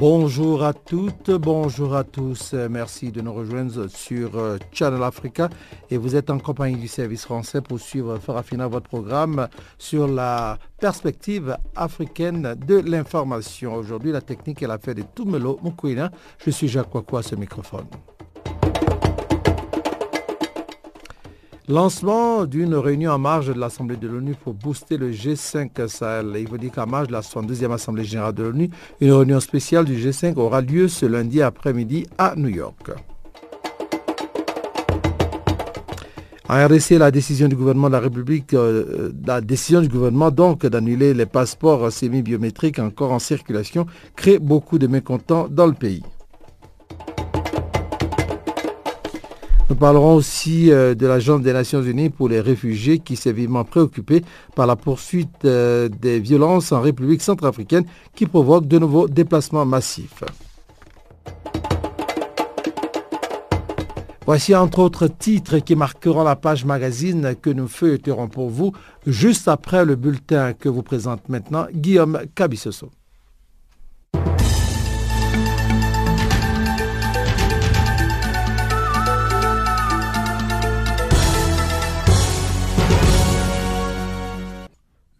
Bonjour à toutes, bonjour à tous. Merci de nous rejoindre sur euh, Channel Africa et vous êtes en compagnie du service français pour suivre Farafina votre programme sur la perspective africaine de l'information. Aujourd'hui, la technique est la fait de Tumelo Mukwina. Je suis Jacques Kwakwa à ce microphone. Lancement d'une réunion en marge de l'Assemblée de l'ONU pour booster le G5 Sahel. Il faut dire qu'en marge de la 72e Assemblée générale de l'ONU, une réunion spéciale du G5 aura lieu ce lundi après-midi à New York. En RDC, la décision du gouvernement de la République, euh, la décision du gouvernement donc d'annuler les passeports semi-biométriques encore en circulation crée beaucoup de mécontents dans le pays. Nous parlerons aussi euh, de l'Agence des Nations Unies pour les réfugiés qui s'est vivement préoccupé par la poursuite euh, des violences en République centrafricaine qui provoquent de nouveaux déplacements massifs. Voici entre autres titres qui marqueront la page magazine que nous feuilleterons pour vous juste après le bulletin que vous présente maintenant Guillaume Cabissoso.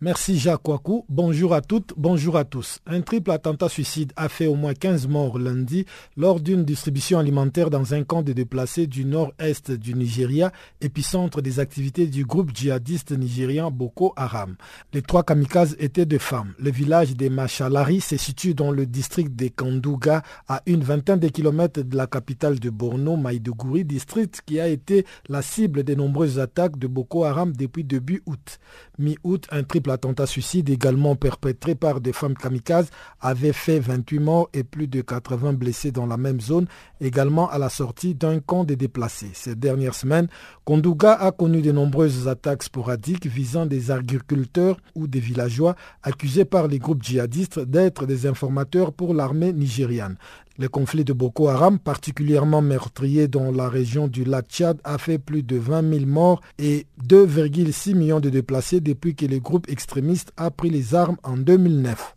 Merci Jacques Wakou. Bonjour à toutes, bonjour à tous. Un triple attentat suicide a fait au moins 15 morts lundi lors d'une distribution alimentaire dans un camp de déplacés du nord-est du Nigeria, épicentre des activités du groupe djihadiste nigérian Boko Haram. Les trois kamikazes étaient des femmes. Le village des Machalari se situe dans le district de Kandouga, à une vingtaine de kilomètres de la capitale de Borno, Maïdougouri, district qui a été la cible de nombreuses attaques de Boko Haram depuis début août. Mi-août, un triple l'attentat suicide également perpétré par des femmes kamikazes avait fait 28 morts et plus de 80 blessés dans la même zone, également à la sortie d'un camp de déplacés. Ces dernières semaines, Kondouga a connu de nombreuses attaques sporadiques visant des agriculteurs ou des villageois accusés par les groupes djihadistes d'être des informateurs pour l'armée nigériane. Le conflit de Boko Haram, particulièrement meurtrier dans la région du lac Tchad, a fait plus de 20 000 morts et 2,6 millions de déplacés depuis que le groupe extrémiste a pris les armes en 2009.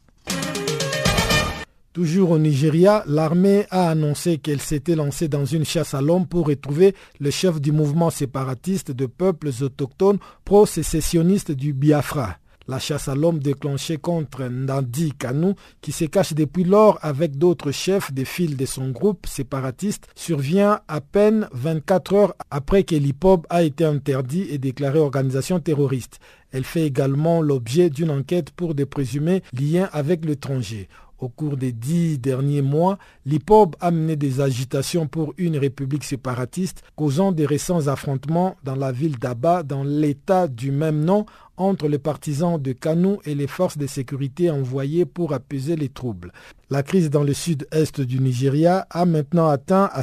Toujours au Nigeria, l'armée a annoncé qu'elle s'était lancée dans une chasse à l'homme pour retrouver le chef du mouvement séparatiste de peuples autochtones pro-sécessionnistes du Biafra. La chasse à l'homme déclenchée contre Ndandi Kanou, qui se cache depuis lors avec d'autres chefs des files de son groupe séparatiste, survient à peine 24 heures après que l'IPOB a été interdit et déclaré organisation terroriste. Elle fait également l'objet d'une enquête pour des présumés liens avec l'étranger. Au cours des dix derniers mois, l'IPOB a mené des agitations pour une république séparatiste, causant des récents affrontements dans la ville d'Aba, dans l'état du même nom, entre les partisans de Kanou et les forces de sécurité envoyées pour apaiser les troubles. La crise dans le sud-est du Nigeria a maintenant atteint à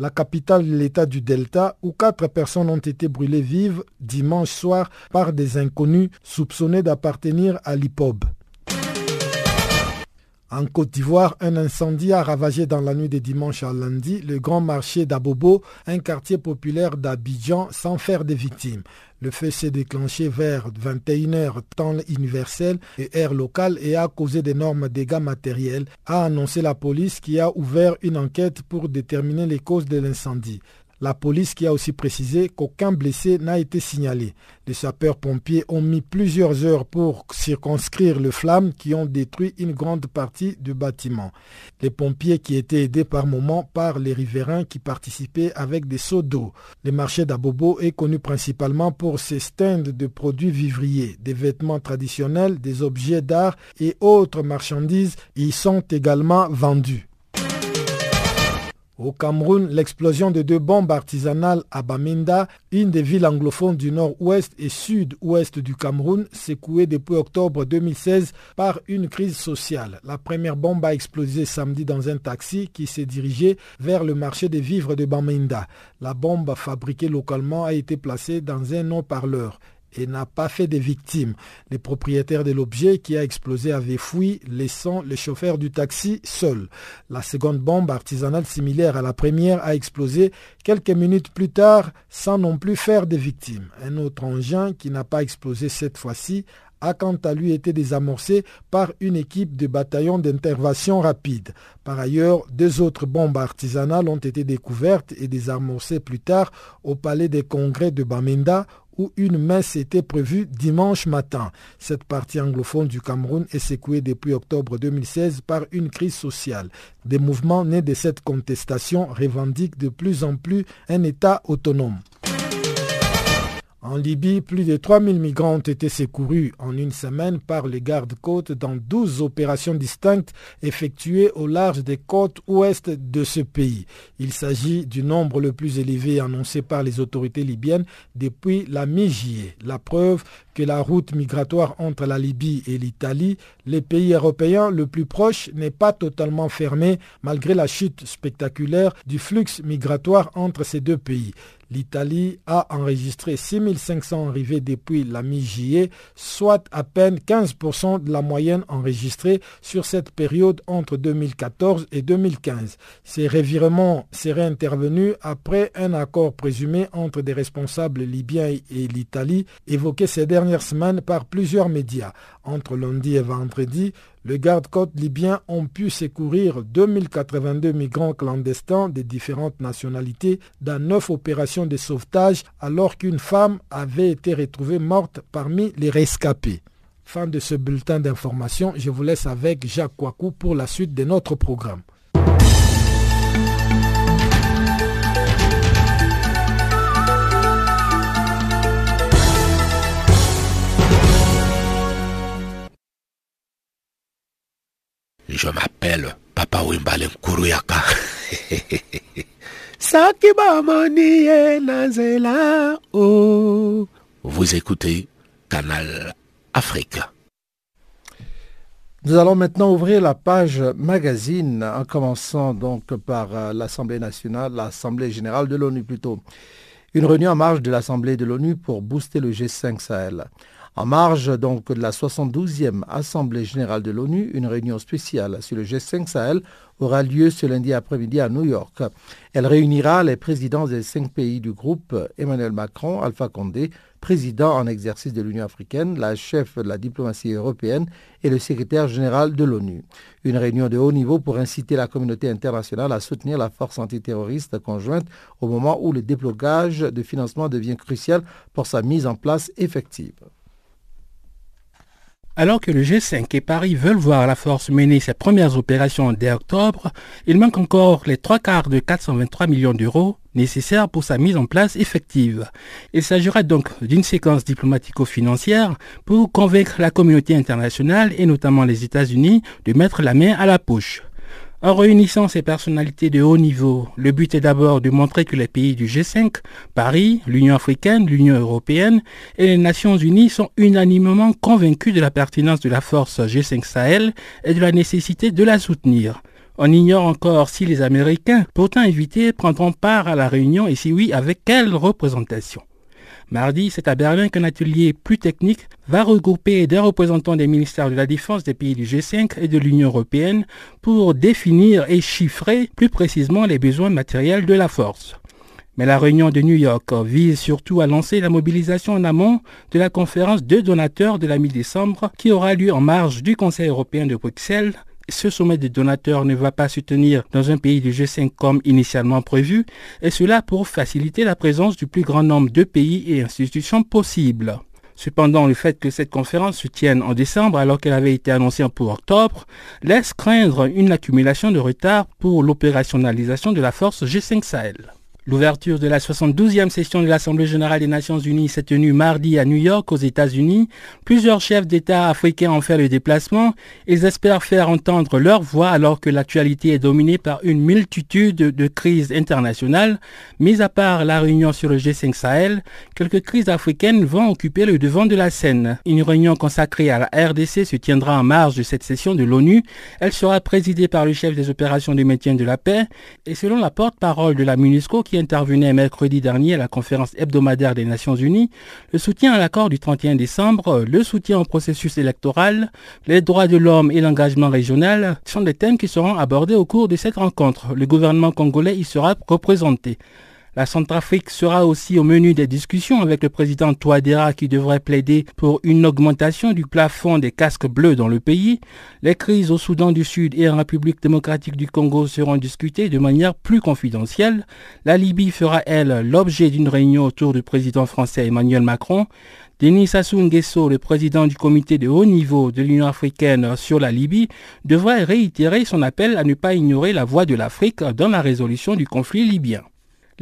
la capitale de l'état du Delta, où quatre personnes ont été brûlées vives dimanche soir par des inconnus soupçonnés d'appartenir à l'IPOB. En Côte d'Ivoire, un incendie a ravagé dans la nuit de dimanche à lundi le grand marché d'Abobo, un quartier populaire d'Abidjan, sans faire de victimes. Le feu s'est déclenché vers 21h temps universel et air local et a causé d'énormes dégâts matériels, a annoncé la police qui a ouvert une enquête pour déterminer les causes de l'incendie. La police qui a aussi précisé qu'aucun blessé n'a été signalé. Les sapeurs-pompiers ont mis plusieurs heures pour circonscrire le flamme qui ont détruit une grande partie du bâtiment. Les pompiers qui étaient aidés par moments par les riverains qui participaient avec des seaux d'eau. Le marché d'Abobo est connu principalement pour ses stands de produits vivriers, des vêtements traditionnels, des objets d'art et autres marchandises y sont également vendus. Au Cameroun, l'explosion de deux bombes artisanales à Bamenda, une des villes anglophones du nord-ouest et sud-ouest du Cameroun, secouée depuis octobre 2016 par une crise sociale. La première bombe a explosé samedi dans un taxi qui s'est dirigé vers le marché des vivres de Bamenda. La bombe fabriquée localement a été placée dans un haut-parleur et n'a pas fait de victimes. Les propriétaires de l'objet qui a explosé avaient fui, laissant le chauffeur du taxi seul. La seconde bombe artisanale similaire à la première a explosé quelques minutes plus tard sans non plus faire de victimes. Un autre engin qui n'a pas explosé cette fois-ci a quant à lui été désamorcé par une équipe de bataillons d'intervention rapide. Par ailleurs, deux autres bombes artisanales ont été découvertes et désamorcées plus tard au palais des congrès de Bamenda où une messe était prévue dimanche matin. Cette partie anglophone du Cameroun est secouée depuis octobre 2016 par une crise sociale. Des mouvements nés de cette contestation revendiquent de plus en plus un État autonome. En Libye, plus de 3000 migrants ont été secourus en une semaine par les gardes-côtes dans 12 opérations distinctes effectuées au large des côtes ouest de ce pays. Il s'agit du nombre le plus élevé annoncé par les autorités libyennes depuis la mi-juillet. La preuve que la route migratoire entre la Libye et l'Italie, les pays européens le plus proche, n'est pas totalement fermée malgré la chute spectaculaire du flux migratoire entre ces deux pays. L'Italie a enregistré 6500 arrivées depuis la mi-juillet, soit à peine 15% de la moyenne enregistrée sur cette période entre 2014 et 2015. Ces revirements seraient intervenus après un accord présumé entre des responsables libyens et l'Italie évoqué ces dernières semaines par plusieurs médias. Entre lundi et vendredi, les gardes-côtes libyens ont pu secourir 2082 migrants clandestins de différentes nationalités dans neuf opérations de sauvetage alors qu'une femme avait été retrouvée morte parmi les rescapés. Fin de ce bulletin d'information, je vous laisse avec Jacques Kouakou pour la suite de notre programme. Je m'appelle Papa Wimbale Kuruyaka. oh. Vous écoutez Canal Afrique. Nous allons maintenant ouvrir la page magazine en commençant donc par euh, l'Assemblée nationale, l'Assemblée générale de l'ONU plutôt. Une réunion en marge de l'Assemblée de l'ONU pour booster le G5 Sahel. En marge donc de la 72e Assemblée générale de l'ONU, une réunion spéciale sur le G5 Sahel aura lieu ce lundi après-midi à New York. Elle réunira les présidents des cinq pays du groupe, Emmanuel Macron, Alpha Condé, président en exercice de l'Union africaine, la chef de la diplomatie européenne et le secrétaire général de l'ONU. Une réunion de haut niveau pour inciter la communauté internationale à soutenir la force antiterroriste conjointe au moment où le déblocage de financement devient crucial pour sa mise en place effective. Alors que le G5 et Paris veulent voir la force mener ses premières opérations dès octobre, il manque encore les trois quarts de 423 millions d'euros nécessaires pour sa mise en place effective. Il s'agira donc d'une séquence diplomatico-financière pour convaincre la communauté internationale et notamment les États-Unis de mettre la main à la poche. En réunissant ces personnalités de haut niveau, le but est d'abord de montrer que les pays du G5, Paris, l'Union africaine, l'Union européenne et les Nations unies sont unanimement convaincus de la pertinence de la force G5 Sahel et de la nécessité de la soutenir. On ignore encore si les Américains, pourtant invités, prendront part à la réunion et si oui, avec quelle représentation. Mardi, c'est à Berlin qu'un atelier plus technique va regrouper des représentants des ministères de la Défense des pays du G5 et de l'Union européenne pour définir et chiffrer plus précisément les besoins matériels de la force. Mais la réunion de New York vise surtout à lancer la mobilisation en amont de la conférence de donateurs de la mi-décembre qui aura lieu en marge du Conseil européen de Bruxelles ce sommet des donateurs ne va pas se tenir dans un pays du G5 comme initialement prévu, et cela pour faciliter la présence du plus grand nombre de pays et institutions possibles. Cependant, le fait que cette conférence se tienne en décembre alors qu'elle avait été annoncée pour octobre laisse craindre une accumulation de retard pour l'opérationnalisation de la force G5 Sahel. L'ouverture de la 72e session de l'Assemblée générale des Nations unies s'est tenue mardi à New York aux États-Unis. Plusieurs chefs d'État africains ont fait le déplacement. Ils espèrent faire entendre leur voix alors que l'actualité est dominée par une multitude de crises internationales. Mis à part la réunion sur le G5 Sahel, quelques crises africaines vont occuper le devant de la scène. Une réunion consacrée à la RDC se tiendra en marge de cette session de l'ONU. Elle sera présidée par le chef des opérations de maintien de la paix et selon la porte-parole de la MINUSCO qui intervenait mercredi dernier à la conférence hebdomadaire des Nations Unies, le soutien à l'accord du 31 décembre, le soutien au processus électoral, les droits de l'homme et l'engagement régional sont des thèmes qui seront abordés au cours de cette rencontre. Le gouvernement congolais y sera représenté. La Centrafrique sera aussi au menu des discussions avec le président Touadéra qui devrait plaider pour une augmentation du plafond des casques bleus dans le pays. Les crises au Soudan du Sud et en République démocratique du Congo seront discutées de manière plus confidentielle. La Libye fera, elle, l'objet d'une réunion autour du président français Emmanuel Macron. Denis Sassou Nguesso, le président du comité de haut niveau de l'Union africaine sur la Libye, devrait réitérer son appel à ne pas ignorer la voix de l'Afrique dans la résolution du conflit libyen.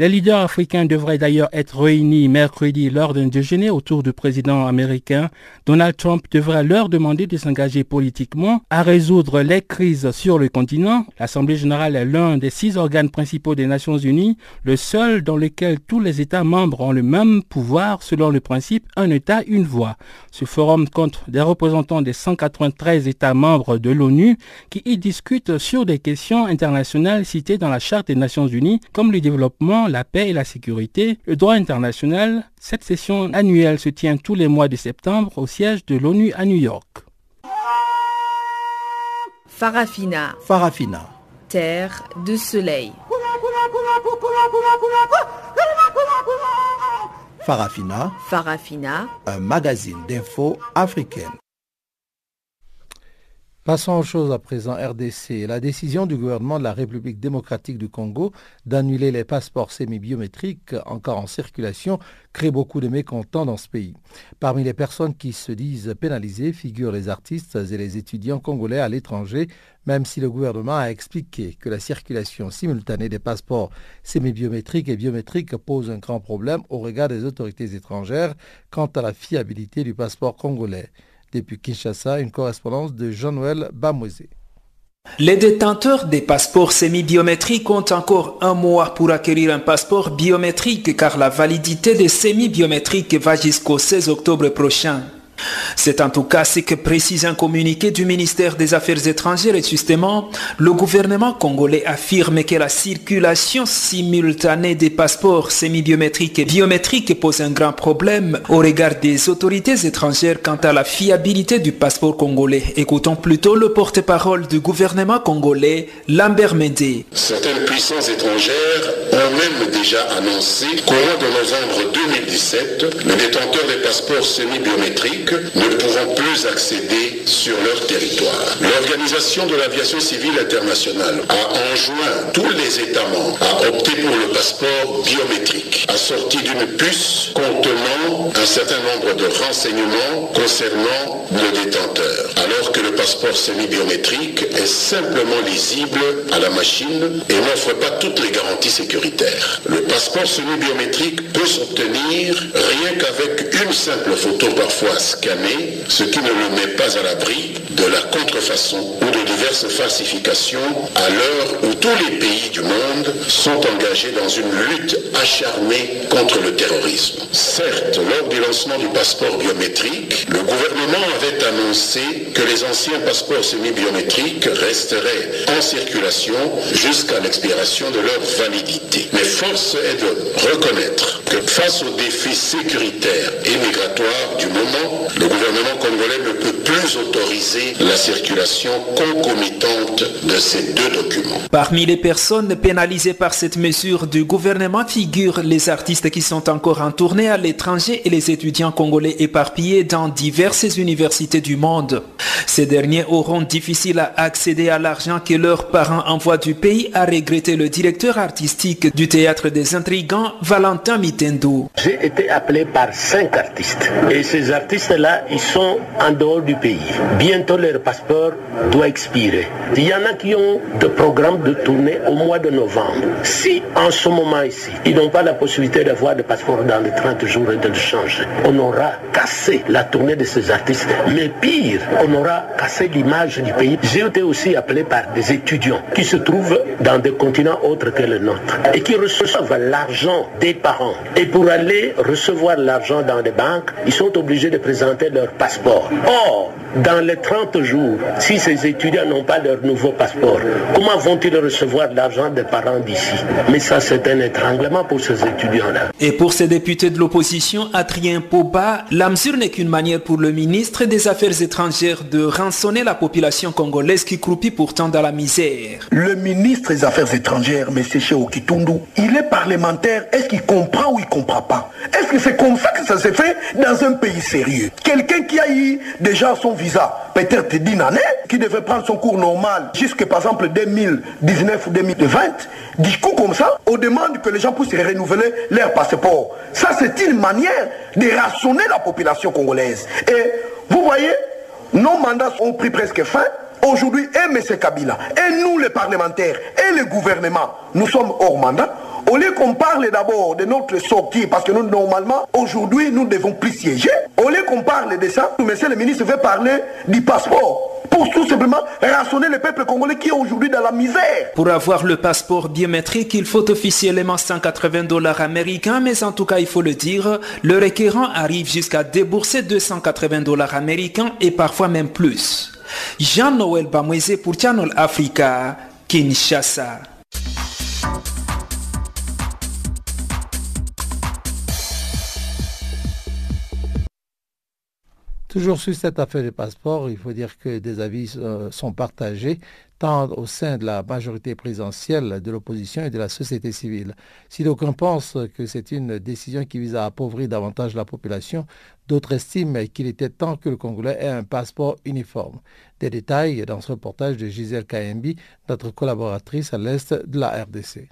Les leaders africains devraient d'ailleurs être réunis mercredi lors d'un déjeuner autour du président américain. Donald Trump devrait leur demander de s'engager politiquement à résoudre les crises sur le continent. L'Assemblée générale est l'un des six organes principaux des Nations unies, le seul dans lequel tous les États membres ont le même pouvoir selon le principe un État, une voix. Ce forum compte des représentants des 193 États membres de l'ONU qui y discutent sur des questions internationales citées dans la Charte des Nations unies comme le développement, la paix et la sécurité, le droit international, cette session annuelle se tient tous les mois de septembre au siège de l'ONU à New York. Farafina. Farafina. Terre de soleil. Farafina. Farafina. Un magazine d'infos africaine. Passons aux choses à présent. RDC. La décision du gouvernement de la République démocratique du Congo d'annuler les passeports semi-biométriques encore en circulation crée beaucoup de mécontents dans ce pays. Parmi les personnes qui se disent pénalisées figurent les artistes et les étudiants congolais à l'étranger, même si le gouvernement a expliqué que la circulation simultanée des passeports semi-biométriques et biométriques pose un grand problème au regard des autorités étrangères quant à la fiabilité du passeport congolais. Depuis Kinshasa, une correspondance de Jean-Noël Bamouezé. Les détenteurs des passeports semi-biométriques ont encore un mois pour acquérir un passeport biométrique car la validité des semi-biométriques va jusqu'au 16 octobre prochain. C'est en tout cas ce que précise un communiqué du ministère des Affaires étrangères et justement, le gouvernement congolais affirme que la circulation simultanée des passeports semi-biométriques et biométriques pose un grand problème au regard des autorités étrangères quant à la fiabilité du passeport congolais. Écoutons plutôt le porte-parole du gouvernement congolais, Lambert Mende. Certaines puissances étrangères ont même déjà annoncé qu'au mois de novembre 2017, les détenteurs des passeports semi-biométriques ne pourront plus accéder sur leur territoire. L'Organisation de l'aviation civile internationale a enjoint tous les États membres à opter pour le passeport biométrique, assorti d'une puce contenant un certain nombre de renseignements concernant le détenteur, alors que le passeport semi-biométrique est simplement lisible à la machine et n'offre pas toutes les garanties sécuritaires. Le passeport semi-biométrique peut s'obtenir rien qu'avec une simple photo parfois ce qui ne le met pas à l'abri de la contrefaçon ou de diverses falsifications à l'heure où tous les pays du monde sont engagés dans une lutte acharnée contre le terrorisme. Certes, lors du lancement du passeport biométrique, le gouvernement avait annoncé que les anciens passeports semi-biométriques resteraient en circulation jusqu'à l'expiration de leur validité. Mais force est de reconnaître que face aux défis sécuritaires et migratoires du moment, le gouvernement congolais ne peut plus autoriser la circulation concomitante de ces deux documents. Parmi les personnes pénalisées par cette mesure du gouvernement figurent les artistes qui sont encore en tournée à l'étranger et les étudiants congolais éparpillés dans diverses universités du monde. Ces derniers auront difficile à accéder à l'argent que leurs parents envoient du pays, a regretté le directeur artistique du théâtre des intrigants, Valentin Mitendo. J'ai été appelé par cinq artistes et ces artistes ceux-là, ils sont en dehors du pays. Bientôt leur passeport doit expirer. Il y en a qui ont de programmes de tournée au mois de novembre. Si en ce moment ici, ils n'ont pas la possibilité d'avoir de passeport dans les 30 jours et de le changer, on aura cassé la tournée de ces artistes. Mais pire, on aura cassé l'image du pays. J'ai été aussi appelé par des étudiants qui se trouvent dans des continents autres que le nôtre et qui reçoivent l'argent des parents. Et pour aller recevoir l'argent dans les banques, ils sont obligés de présenter leur passeport. Or, dans les 30 jours, si ces étudiants n'ont pas leur nouveau passeport, comment vont-ils recevoir l'argent des parents d'ici? Mais ça, c'est un étranglement pour ces étudiants-là. Et pour ces députés de l'opposition, Adrien Poba, la mesure n'est qu'une manière pour le ministre des Affaires étrangères de rançonner la population congolaise qui croupit pourtant dans la misère. Le ministre des Affaires étrangères, M. Kitundu, il est parlementaire. Est-ce qu'il comprend ou il ne comprend pas? Est-ce que c'est comme ça que ça s'est fait dans un pays sérieux? Quelqu'un qui a eu déjà son visa, peut-être d'une année, qui devait prendre son cours normal jusqu'à par exemple 2019 ou 2020, du coup comme ça, on demande que les gens puissent renouveler leur passeport. Ça, c'est une manière de rationner la population congolaise. Et vous voyez, nos mandats ont pris presque fin. Aujourd'hui, et M. Kabila, et nous les parlementaires, et le gouvernement, nous sommes hors mandat. Au lieu qu'on parle d'abord de notre sortie, parce que nous, normalement, aujourd'hui, nous devons plus siéger, au lieu qu'on parle de ça, monsieur le ministre veut parler du passeport pour tout simplement rationner le peuple congolais qui est aujourd'hui dans la misère. Pour avoir le passeport biométrique, il faut officiellement 180 dollars américains, mais en tout cas, il faut le dire, le requérant arrive jusqu'à débourser 280 dollars américains et parfois même plus. Jean-Noël Bamweze pour Channel Africa, Kinshasa. Toujours sur cette affaire des passeports, il faut dire que des avis euh, sont partagés tant au sein de la majorité présidentielle, de l'opposition et de la société civile. Si d'aucuns pensent que c'est une décision qui vise à appauvrir davantage la population, d'autres estiment qu'il était temps que le Congolais ait un passeport uniforme. Des détails dans ce reportage de Gisèle Kayembi, notre collaboratrice à l'est de la RDC.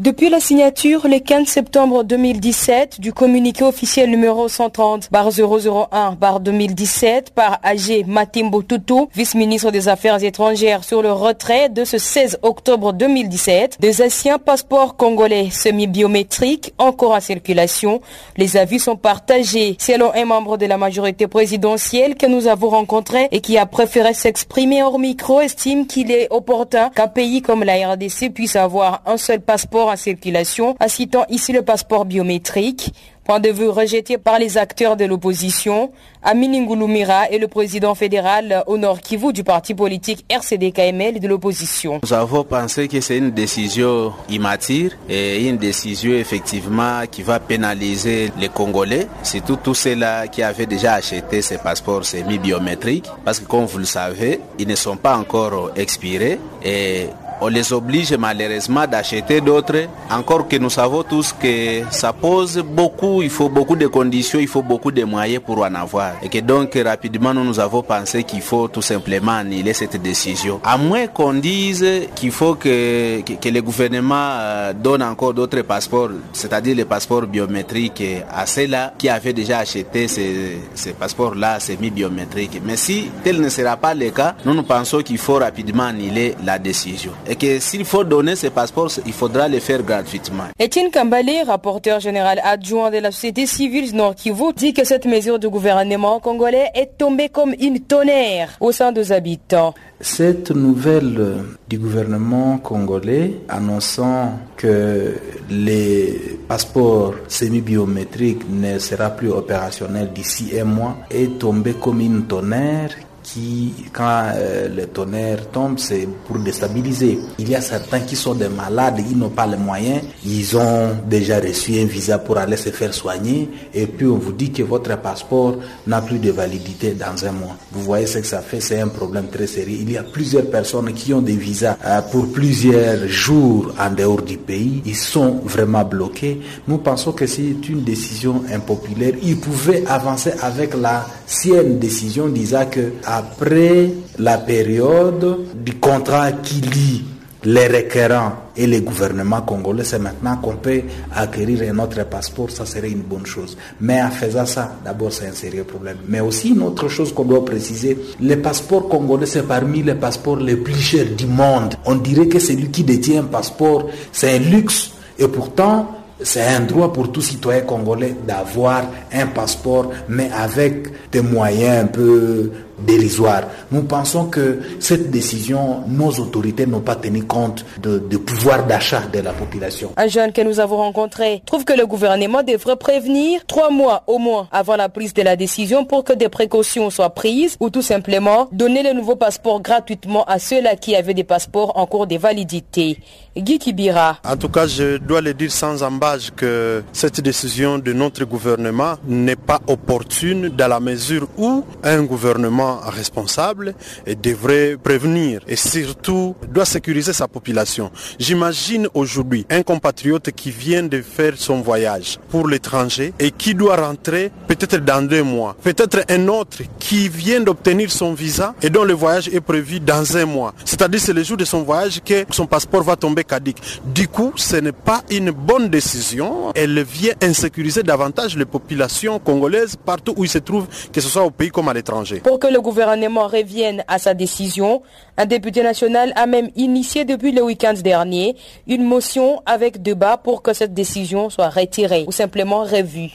Depuis la signature le 15 septembre 2017 du communiqué officiel numéro 130 001 2017 par AG Matimbo Tutu, vice-ministre des Affaires étrangères sur le retrait de ce 16 octobre 2017 des anciens passeports congolais semi-biométriques encore en circulation, les avis sont partagés. Selon un membre de la majorité présidentielle que nous avons rencontré et qui a préféré s'exprimer hors micro estime qu'il est opportun qu'un pays comme la RDC puisse avoir un seul passeport en circulation, en citant ici le passeport biométrique. Point de vue rejeté par les acteurs de l'opposition. Amin Ngulumira est le président fédéral au Nord Kivu du parti politique RCD-KML de l'opposition. Nous avons pensé que c'est une décision immature et une décision effectivement qui va pénaliser les Congolais, surtout tous ceux-là qui avaient déjà acheté ces passeports semi-biométriques, parce que comme vous le savez, ils ne sont pas encore expirés et on les oblige malheureusement d'acheter d'autres, encore que nous savons tous que ça pose beaucoup, il faut beaucoup de conditions, il faut beaucoup de moyens pour en avoir. Et que donc rapidement nous, nous avons pensé qu'il faut tout simplement annuler cette décision. À moins qu'on dise qu'il faut que, que, le gouvernement euh, donne encore d'autres passeports, c'est-à-dire les passeports biométriques à ceux-là qui avaient déjà acheté ces, ces passeports-là semi-biométriques. Mais si tel ne sera pas le cas, nous nous pensons qu'il faut rapidement annuler la décision et que s'il faut donner ces passeports, il faudra les faire gratuitement. Etienne Kambale, rapporteur général adjoint de la société civile Nord Kivu, dit que cette mesure du gouvernement congolais est tombée comme une tonnerre au sein des habitants. Cette nouvelle du gouvernement congolais annonçant que les passeports semi-biométriques ne sera plus opérationnel d'ici un mois est tombée comme une tonnerre qui, quand euh, le tonnerre tombe, c'est pour déstabiliser. Il y a certains qui sont des malades, ils n'ont pas les moyens, ils ont déjà reçu un visa pour aller se faire soigner, et puis on vous dit que votre passeport n'a plus de validité dans un mois. Vous voyez ce que ça fait, c'est un problème très sérieux. Il y a plusieurs personnes qui ont des visas euh, pour plusieurs jours en dehors du pays, ils sont vraiment bloqués. Nous pensons que c'est une décision impopulaire. Ils pouvaient avancer avec la sienne décision disant que après la période du contrat qui lie les requérants et les gouvernements congolais, c'est maintenant qu'on peut acquérir un autre passeport, ça serait une bonne chose. Mais en faisant ça, d'abord c'est un sérieux problème. Mais aussi une autre chose qu'on doit préciser, les passeports congolais, c'est parmi les passeports les plus chers du monde. On dirait que celui qui détient un passeport, c'est un luxe. Et pourtant, c'est un droit pour tout citoyen congolais d'avoir un passeport, mais avec des moyens un peu dérisoire. Nous pensons que cette décision, nos autorités n'ont pas tenu compte de, de pouvoir d'achat de la population. Un jeune que nous avons rencontré trouve que le gouvernement devrait prévenir trois mois au moins avant la prise de la décision pour que des précautions soient prises ou tout simplement donner le nouveau passeport gratuitement à ceux-là qui avaient des passeports en cours de validité. Guy Kibira. En tout cas, je dois le dire sans embâche que cette décision de notre gouvernement n'est pas opportune dans la mesure où un gouvernement responsable et devrait prévenir et surtout doit sécuriser sa population. J'imagine aujourd'hui un compatriote qui vient de faire son voyage pour l'étranger et qui doit rentrer peut-être dans deux mois. Peut-être un autre qui vient d'obtenir son visa et dont le voyage est prévu dans un mois. C'est-à-dire c'est le jour de son voyage que son passeport va tomber caduque. Du coup, ce n'est pas une bonne décision. Elle vient insécuriser davantage les populations congolaises partout où ils se trouvent, que ce soit au pays comme à l'étranger. Pour que le gouvernement revienne à sa décision, un député national a même initié depuis le week-end dernier une motion avec débat pour que cette décision soit retirée ou simplement revue.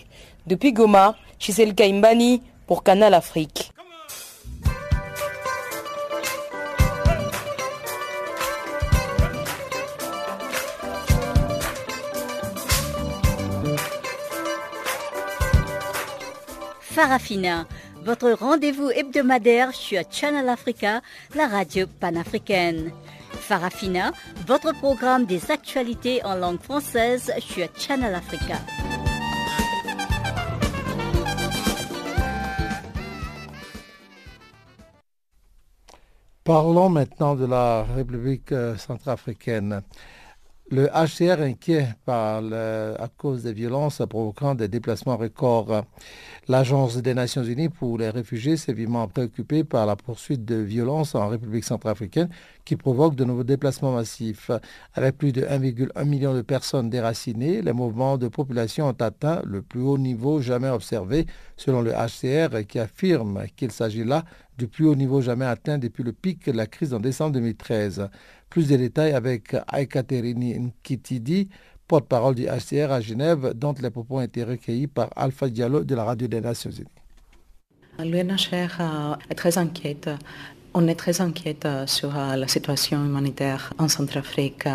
Depuis Goma, Chisel Kaimbani pour Canal Afrique. Farafina votre rendez-vous hebdomadaire sur Channel Africa, la radio panafricaine. Farafina, votre programme des actualités en langue française sur Channel Africa. Parlons maintenant de la République euh, centrafricaine. Le HCR inquiet par à cause des violences provoquant des déplacements records. L'Agence des Nations Unies pour les réfugiés s'est vivement préoccupée par la poursuite de violences en République centrafricaine qui provoquent de nouveaux déplacements massifs. Avec plus de 1,1 million de personnes déracinées, les mouvements de population ont atteint le plus haut niveau jamais observé selon le HCR qui affirme qu'il s'agit là du plus haut niveau jamais atteint depuis le pic de la crise en décembre 2013. Plus de détails avec Aikaterini Nkitidi, porte-parole du HCR à Genève, dont les propos ont été recueillis par Alpha Diallo de la Radio des Nations Unies. L'UNHCR est très inquiète. On est très inquiète sur la situation humanitaire en Centrafrique.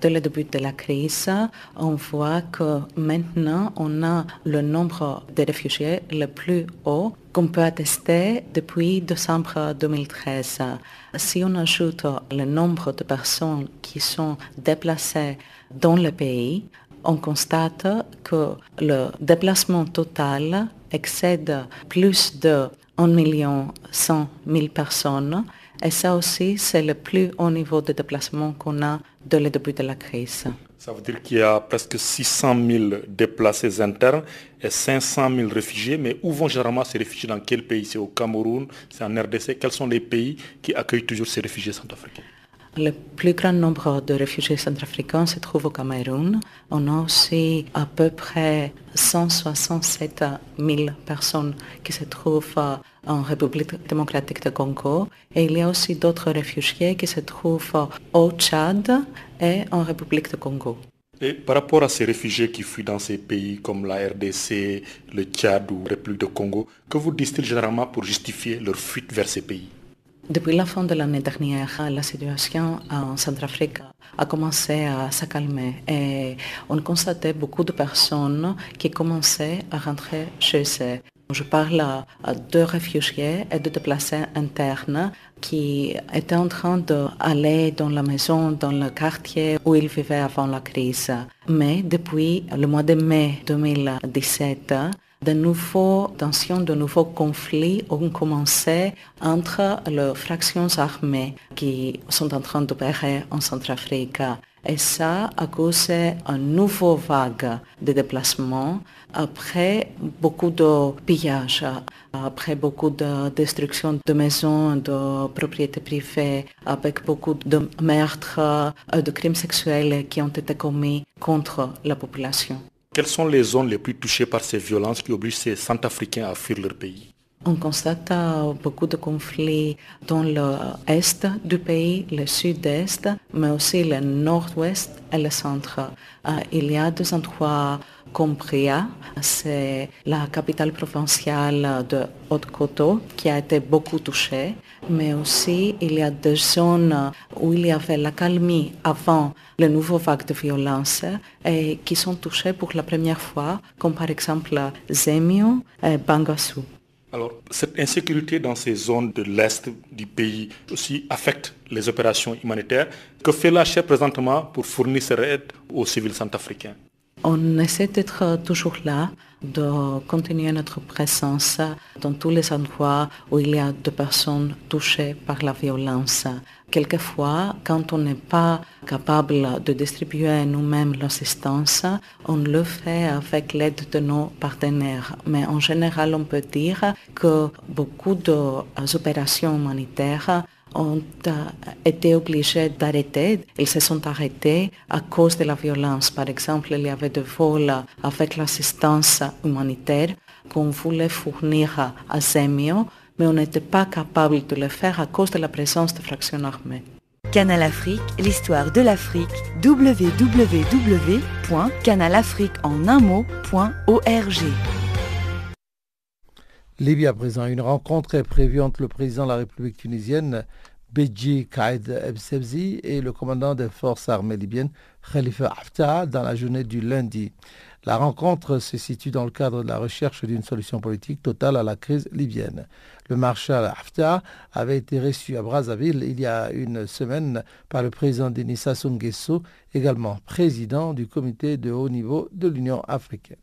Dès le début de la crise, on voit que maintenant, on a le nombre de réfugiés le plus haut qu'on peut attester depuis décembre 2013. Si on ajoute le nombre de personnes qui sont déplacées dans le pays, on constate que le déplacement total excède plus de 1 million 100 000 personnes. Et ça aussi, c'est le plus haut niveau de déplacement qu'on a depuis le début de la crise. Ça veut dire qu'il y a presque 600 000 déplacés internes et 500 000 réfugiés. Mais où vont généralement ces réfugiés? Dans quel pays? C'est au Cameroun? C'est en RDC Quels sont les pays qui accueillent toujours ces réfugiés centrafricains? Le plus grand nombre de réfugiés centrafricains se trouve au Cameroun. On a aussi à peu près 167 000 personnes qui se trouvent en République démocratique du Congo. Et il y a aussi d'autres réfugiés qui se trouvent au Tchad et en République du Congo. Et par rapport à ces réfugiés qui fuient dans ces pays comme la RDC, le Tchad ou la République du Congo, que vous disent-ils généralement pour justifier leur fuite vers ces pays? Depuis la fin de l'année dernière, la situation en Centrafrique a commencé à se calmer et on constatait beaucoup de personnes qui commençaient à rentrer chez eux. Je parle de réfugiés et de déplacés internes qui étaient en train d'aller dans la maison, dans le quartier où ils vivaient avant la crise. Mais depuis le mois de mai 2017, de nouveaux tensions, de nouveaux conflits ont commencé entre les fractions armées qui sont en train d'opérer en Centrafrique. Et ça a causé une nouvelle vague de déplacements après beaucoup de pillages, après beaucoup de destruction de maisons, de propriétés privées, avec beaucoup de meurtres, de crimes sexuels qui ont été commis contre la population. Quelles sont les zones les plus touchées par ces violences qui obligent ces Centrafricains à fuir leur pays? On constate beaucoup de conflits dans l'est du pays, le sud-est, mais aussi le nord-ouest et le centre. Euh, il y a deux endroits comme Bria, c'est la capitale provinciale de Haute-Coteau qui a été beaucoup touchée, mais aussi il y a des zones où il y avait la calmie avant le nouveau vague de violence et qui sont touchées pour la première fois, comme par exemple Zemio et Bangassou. Alors, cette insécurité dans ces zones de l'Est du pays aussi affecte les opérations humanitaires. Que fait la chef présentement pour fournir cette aide aux civils centrafricains? On essaie d'être toujours là, de continuer notre présence dans tous les endroits où il y a des personnes touchées par la violence. Quelquefois, quand on n'est pas capable de distribuer nous-mêmes l'assistance, on le fait avec l'aide de nos partenaires. Mais en général, on peut dire que beaucoup d'opérations humanitaires ont été obligées d'arrêter. Ils se sont arrêtés à cause de la violence. Par exemple, il y avait des vols avec l'assistance humanitaire qu'on voulait fournir à Zemio mais on n'était pas capable de le faire à cause de la présence de fractions armées. Canal Afrique, l'histoire de l'Afrique, www.canalafriqueenunmot.org. Libye à présent, une rencontre est prévue entre le président de la République tunisienne, Beji Kaid Ebsebzi, et le commandant des forces armées libyennes, Khalifa Haftar, dans la journée du lundi. La rencontre se situe dans le cadre de la recherche d'une solution politique totale à la crise libyenne. Le marshal Haftar avait été reçu à Brazzaville il y a une semaine par le président Denis Sassou Nguesso, également président du comité de haut niveau de l'Union africaine.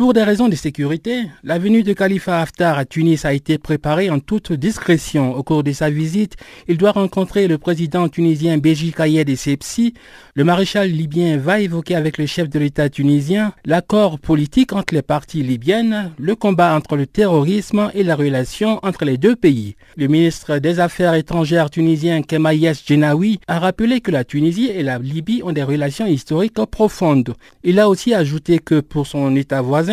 Pour des raisons de sécurité, la venue de Khalifa Haftar à Tunis a été préparée en toute discrétion. Au cours de sa visite, il doit rencontrer le président tunisien Béji Kayed Essebsi. Le maréchal libyen va évoquer avec le chef de l'État tunisien l'accord politique entre les parties libyennes, le combat entre le terrorisme et la relation entre les deux pays. Le ministre des Affaires étrangères tunisien Kemayes Genawi a rappelé que la Tunisie et la Libye ont des relations historiques profondes. Il a aussi ajouté que pour son État voisin,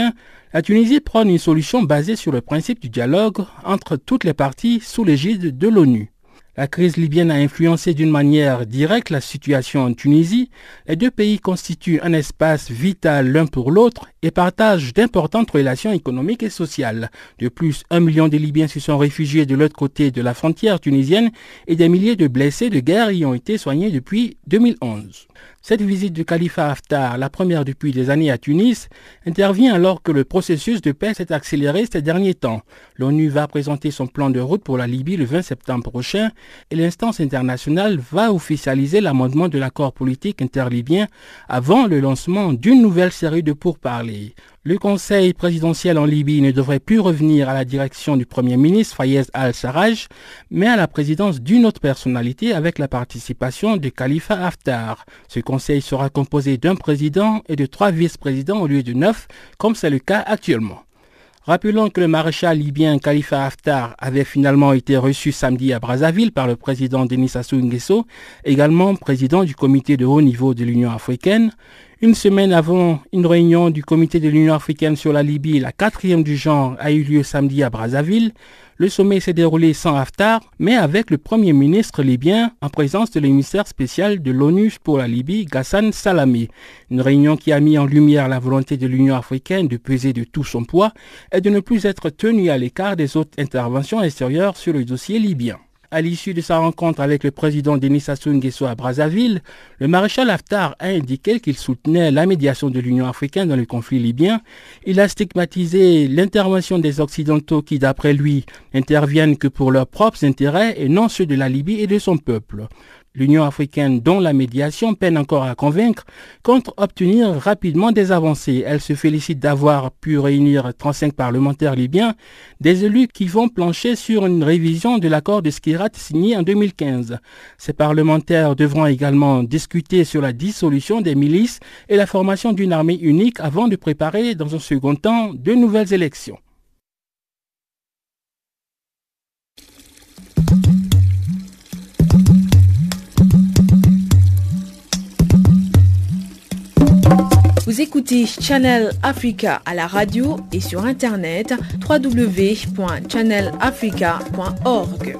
la Tunisie prône une solution basée sur le principe du dialogue entre toutes les parties sous l'égide de l'ONU. La crise libyenne a influencé d'une manière directe la situation en Tunisie. Les deux pays constituent un espace vital l'un pour l'autre et partagent d'importantes relations économiques et sociales. De plus, un million de Libyens se sont réfugiés de l'autre côté de la frontière tunisienne et des milliers de blessés de guerre y ont été soignés depuis 2011. Cette visite du Khalifa Haftar, la première depuis des années à Tunis, intervient alors que le processus de paix s'est accéléré ces derniers temps. L'ONU va présenter son plan de route pour la Libye le 20 septembre prochain et l'instance internationale va officialiser l'amendement de l'accord politique interlibyen avant le lancement d'une nouvelle série de pourparlers. Le conseil présidentiel en Libye ne devrait plus revenir à la direction du Premier ministre Fayez al-Sarraj, mais à la présidence d'une autre personnalité avec la participation de Khalifa Haftar. Ce conseil sera composé d'un président et de trois vice-présidents au lieu de neuf, comme c'est le cas actuellement. Rappelons que le maréchal libyen Khalifa Haftar avait finalement été reçu samedi à Brazzaville par le président Denis Sassou Nguesso, également président du comité de haut niveau de l'Union africaine. Une semaine avant une réunion du comité de l'Union africaine sur la Libye, la quatrième du genre, a eu lieu samedi à Brazzaville. Le sommet s'est déroulé sans Haftar, mais avec le Premier ministre libyen en présence de l'émissaire spécial de l'ONU pour la Libye, Ghassan Salami. Une réunion qui a mis en lumière la volonté de l'Union africaine de peser de tout son poids et de ne plus être tenue à l'écart des autres interventions extérieures sur le dossier libyen. À l'issue de sa rencontre avec le président Denis Sassou Nguesso à Brazzaville, le maréchal Haftar a indiqué qu'il soutenait la médiation de l'Union africaine dans le conflit libyen. Il a stigmatisé l'intervention des Occidentaux qui, d'après lui, n'interviennent que pour leurs propres intérêts et non ceux de la Libye et de son peuple. L'Union africaine, dont la médiation peine encore à convaincre, compte obtenir rapidement des avancées. Elle se félicite d'avoir pu réunir 35 parlementaires libyens, des élus qui vont plancher sur une révision de l'accord de Skirat signé en 2015. Ces parlementaires devront également discuter sur la dissolution des milices et la formation d'une armée unique avant de préparer dans un second temps de nouvelles élections. Écoutez Channel Africa à la radio et sur internet www.channelafrica.org.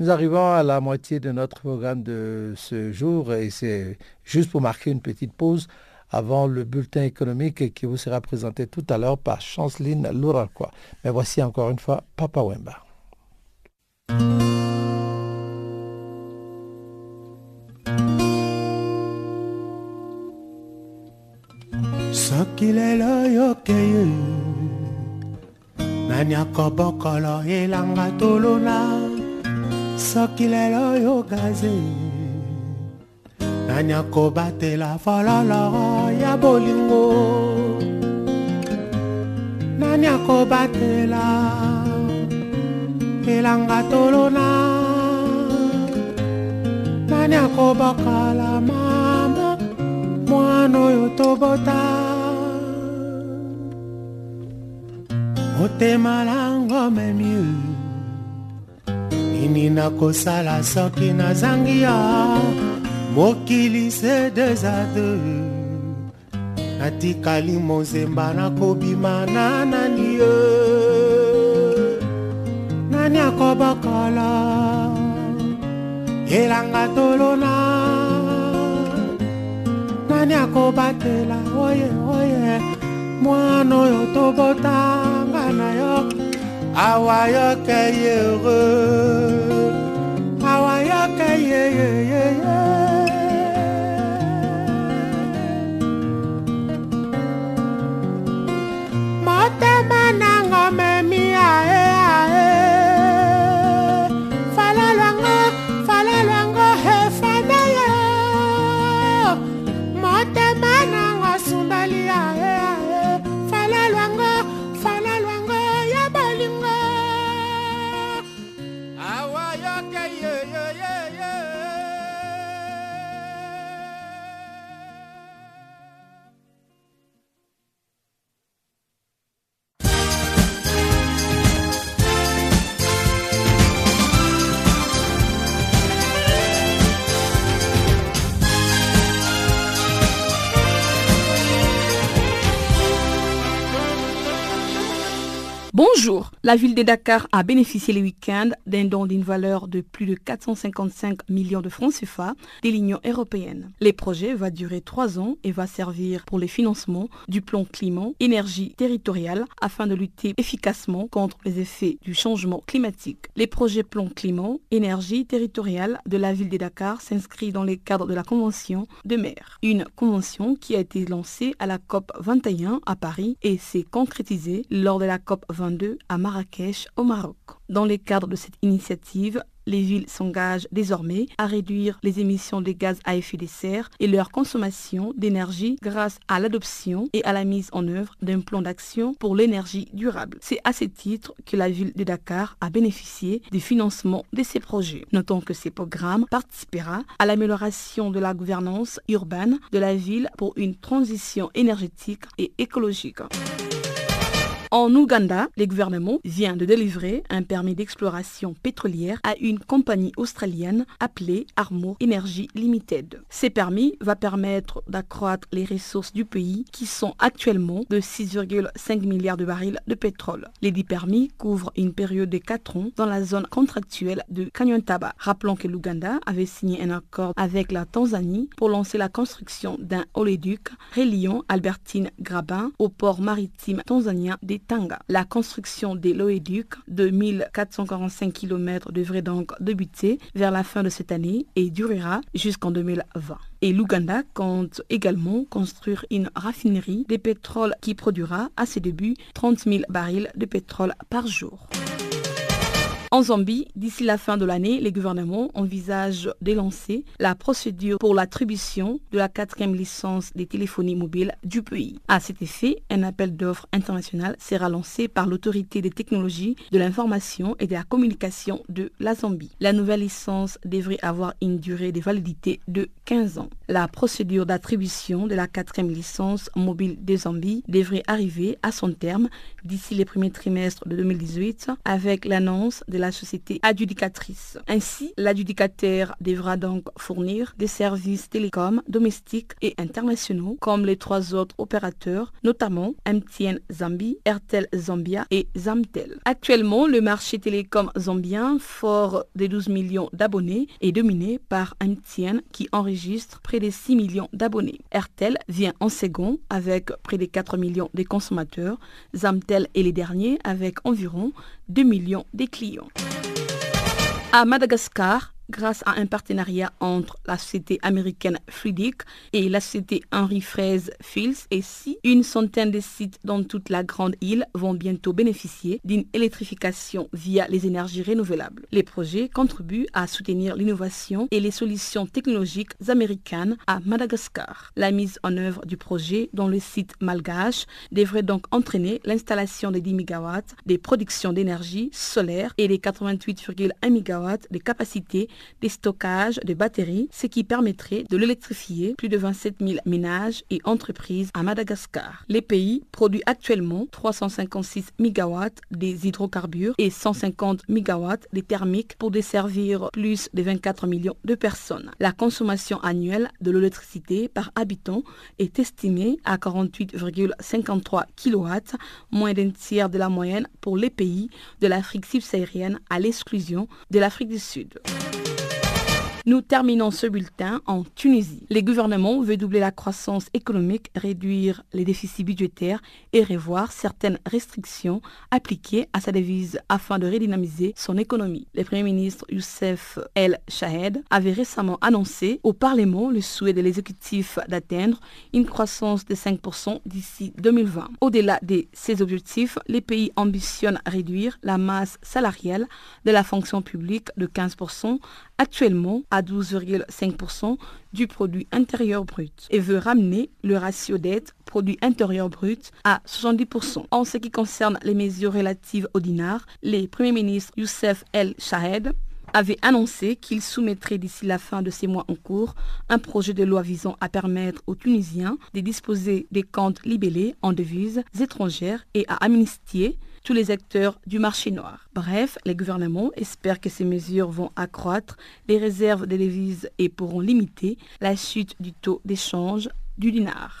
Nous arrivons à la moitié de notre programme de ce jour et c'est juste pour marquer une petite pause avant le bulletin économique qui vous sera présenté tout à l'heure par Chanceline Louraquois. Mais voici encore une fois Papa Wemba. Soki lelo yokeye nani akobokolo elanga tolona. Soki lelo yogaze. Nani akobatela fololo ya bolingo. Nani akobatela elanga tolona. Nani akobokala mama mwana oyo tobota motema lango memi nini nakosala soki nazangi ya mokili se desade natikali mozemba nakobima na nani ye nani akobokola? Elanga tolona. Nani akobatela? Oye oye mwana oyo tobotanga na yo awa yoke ye heureux awa yoke ye ye ye ye la ville de Dakar a bénéficié le week-end d'un don d'une valeur de plus de 455 millions de francs CFA de l'Union européenne. Le projet va durer trois ans et va servir pour le financement du plan climat énergie territoriale afin de lutter efficacement contre les effets du changement climatique. Le projet plan climat énergie territoriale de la ville de Dakar s'inscrit dans le cadre de la convention de mer, une convention qui a été lancée à la COP 21 à Paris et s'est concrétisée lors de la COP 22 à Marrakech au Maroc. Dans le cadre de cette initiative, les villes s'engagent désormais à réduire les émissions de gaz à effet de serre et leur consommation d'énergie grâce à l'adoption et à la mise en œuvre d'un plan d'action pour l'énergie durable. C'est à ce titre que la ville de Dakar a bénéficié du financement de ces projets. Notons que ces programmes participera à l'amélioration de la gouvernance urbaine de la ville pour une transition énergétique et écologique. En Ouganda, le gouvernement vient de délivrer un permis d'exploration pétrolière à une compagnie australienne appelée Armo Energy Limited. Ce permis va permettre d'accroître les ressources du pays qui sont actuellement de 6,5 milliards de barils de pétrole. Les dix permis couvrent une période de 4 ans dans la zone contractuelle de Kanyantaba. Rappelons que l'Ouganda avait signé un accord avec la Tanzanie pour lancer la construction d'un oléoduc reliant Albertine Grabin au port maritime tanzanien de Tanga. La construction des Loéduc de 1445 km devrait donc débuter vers la fin de cette année et durera jusqu'en 2020. Et l'Ouganda compte également construire une raffinerie de pétrole qui produira à ses débuts 30 000 barils de pétrole par jour. En Zambie, d'ici la fin de l'année, les gouvernements envisagent de lancer la procédure pour l'attribution de la quatrième licence des téléphonies mobiles du pays. À cet effet, un appel d'offres international sera lancé par l'autorité des technologies de l'information et de la communication de la Zambie. La nouvelle licence devrait avoir une durée de validité de 15 ans. La procédure d'attribution de la quatrième licence mobile de Zambie devrait arriver à son terme d'ici les premiers trimestres de 2018 avec l'annonce de la société adjudicatrice. Ainsi, l'adjudicataire devra donc fournir des services télécoms domestiques et internationaux comme les trois autres opérateurs, notamment MTN Zambie, Airtel Zambia et Zamtel. Actuellement, le marché télécom zambien, fort de 12 millions d'abonnés, est dominé par MTN qui enregistre près de 6 millions d'abonnés. Airtel vient en second avec près de 4 millions de consommateurs. Zamtel est les derniers avec environ 2 millions de clients. À Madagascar, grâce à un partenariat entre la société américaine Friedic et la société Henry Fraise Fields et si une centaine de sites dans toute la grande île vont bientôt bénéficier d'une électrification via les énergies renouvelables. Les projets contribuent à soutenir l'innovation et les solutions technologiques américaines à Madagascar. La mise en œuvre du projet dans le site malgache devrait donc entraîner l'installation de 10 MW des productions d'énergie solaire et des 88,1 MW de capacité des stockages de batteries, ce qui permettrait de l'électrifier plus de 27 000 ménages et entreprises à Madagascar. Les pays produisent actuellement 356 MW des hydrocarbures et 150 MW des thermiques pour desservir plus de 24 millions de personnes. La consommation annuelle de l'électricité par habitant est estimée à 48,53 kW, moins d'un tiers de la moyenne pour les pays de l'Afrique subsaharienne à l'exclusion de l'Afrique du Sud. Nous terminons ce bulletin en Tunisie. Les gouvernements veulent doubler la croissance économique, réduire les déficits budgétaires et revoir certaines restrictions appliquées à sa devise afin de redynamiser son économie. Le Premier ministre Youssef El Shahed avait récemment annoncé au Parlement le souhait de l'exécutif d'atteindre une croissance de 5% d'ici 2020. Au-delà de ces objectifs, les pays ambitionnent réduire la masse salariale de la fonction publique de 15% actuellement à 12,5% du produit intérieur brut et veut ramener le ratio dette produit intérieur brut à 70%. En ce qui concerne les mesures relatives au dinar, les premiers ministres Youssef El Shahed avait annoncé qu'il soumettrait d'ici la fin de ces mois en cours un projet de loi visant à permettre aux Tunisiens de disposer des comptes libellés en devises étrangères et à amnistier tous les acteurs du marché noir. Bref, les gouvernements espèrent que ces mesures vont accroître les réserves de devises et pourront limiter la chute du taux d'échange du dinar.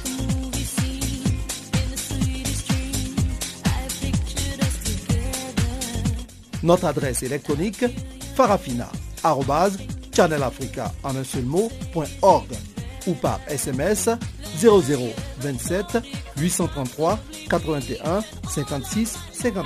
Notre adresse électronique farafina.channelafrica ou par SMS 0027 833 81 56 59.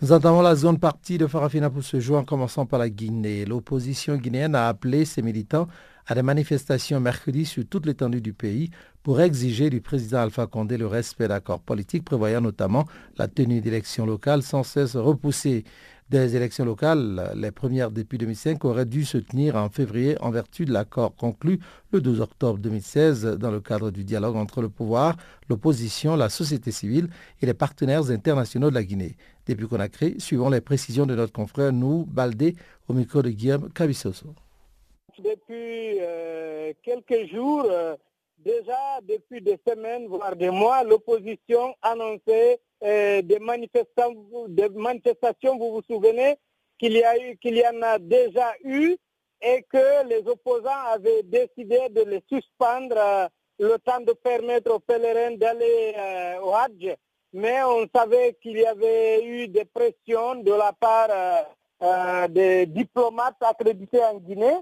Nous entendons la zone partie de Farafina pour ce jour en commençant par la Guinée. L'opposition guinéenne a appelé ses militants à des manifestations mercredi sur toute l'étendue du pays pour exiger du président Alpha Condé le respect d'accords politiques prévoyant notamment la tenue d'élections locales sans cesse repoussées. des élections locales, les premières depuis 2005, auraient dû se tenir en février en vertu de l'accord conclu le 12 octobre 2016 dans le cadre du dialogue entre le pouvoir, l'opposition, la société civile et les partenaires internationaux de la Guinée. Depuis Conakry, suivant les précisions de notre confrère Nou Baldé au micro de Guillaume Cabissoso. Depuis euh, quelques jours, euh, déjà depuis des semaines, voire des mois, l'opposition annonçait euh, des, des manifestations, vous vous souvenez, qu'il y, a eu, qu'il y en a déjà eu et que les opposants avaient décidé de les suspendre le temps de permettre aux pèlerins d'aller au Hajj. Mais on savait qu'il y avait eu des pressions de la part des diplomates accrédités en Guinée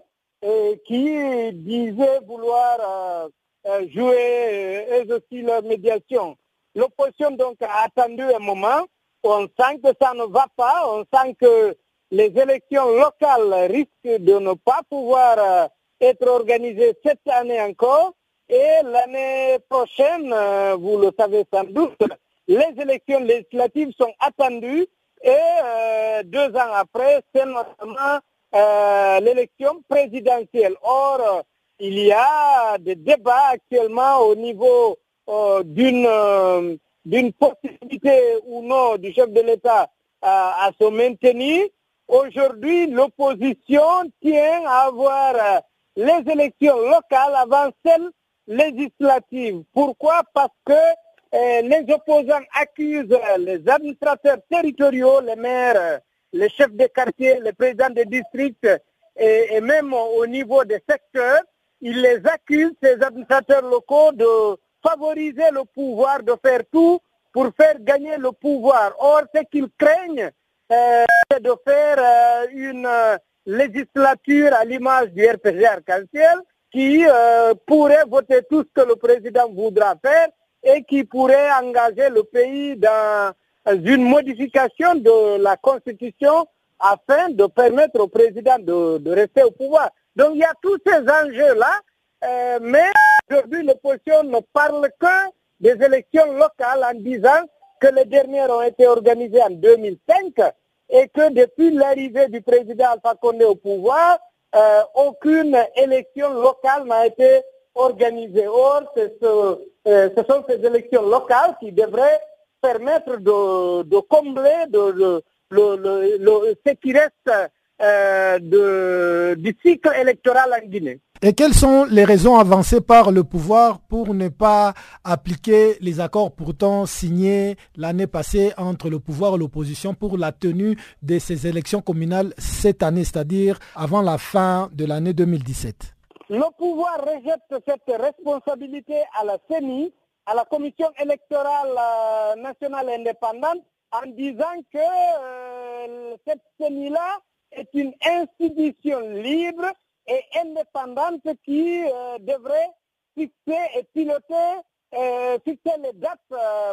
qui disaient vouloir euh, euh, jouer euh, eux aussi leur médiation. L'opposition donc a attendu un moment. On sent que ça ne va pas. On sent que les élections locales risquent de ne pas pouvoir être organisées cette année encore. Et l'année prochaine, vous le savez sans doute, les élections législatives sont attendues. Et deux ans après, c'est notamment euh, l'élection présidentielle. Or, il y a des débats actuellement au niveau euh, d'une euh, d'une possibilité ou non du chef de l'État à se maintenir. Aujourd'hui, l'opposition tient à avoir les élections locales avant celles législatives. Pourquoi? Parce que les opposants accusent les administrateurs territoriaux, les maires, les chefs de quartier, les présidents des districts et, même au niveau des secteurs, ils les accusent, ces administrateurs locaux, de favoriser le pouvoir, de faire tout pour faire gagner le pouvoir. Or, ce qu'ils craignent, euh, c'est de faire euh, une euh, législature à l'image du RPG arc-en-ciel qui pourrait voter tout ce que le président voudra faire et qui pourrait engager le pays dans une modification de la Constitution afin de permettre au président de, rester au pouvoir. Donc il y a tous ces enjeux-là, euh, mais aujourd'hui l'opposition ne parle que des élections locales en disant que les dernières ont été organisées en 2005 et que depuis l'arrivée du président Alpha Condé au pouvoir, euh, aucune élection locale n'a été organisée. Or, euh, ce sont ces élections locales qui devraient permettre de, combler de, ce qui reste euh, du cycle électoral en Guinée. Et quelles sont les raisons avancées par le pouvoir pour ne pas appliquer les accords pourtant signés l'année passée entre le pouvoir et l'opposition pour la tenue de ces élections communales cette année, c'est-à-dire avant la fin de l'année 2017 Le pouvoir rejette cette responsabilité à la CENI à la commission électorale euh, nationale indépendante en disant que euh, cette CENI-là est une institution libre et indépendante qui euh, devrait fixer et piloter, fixer les dates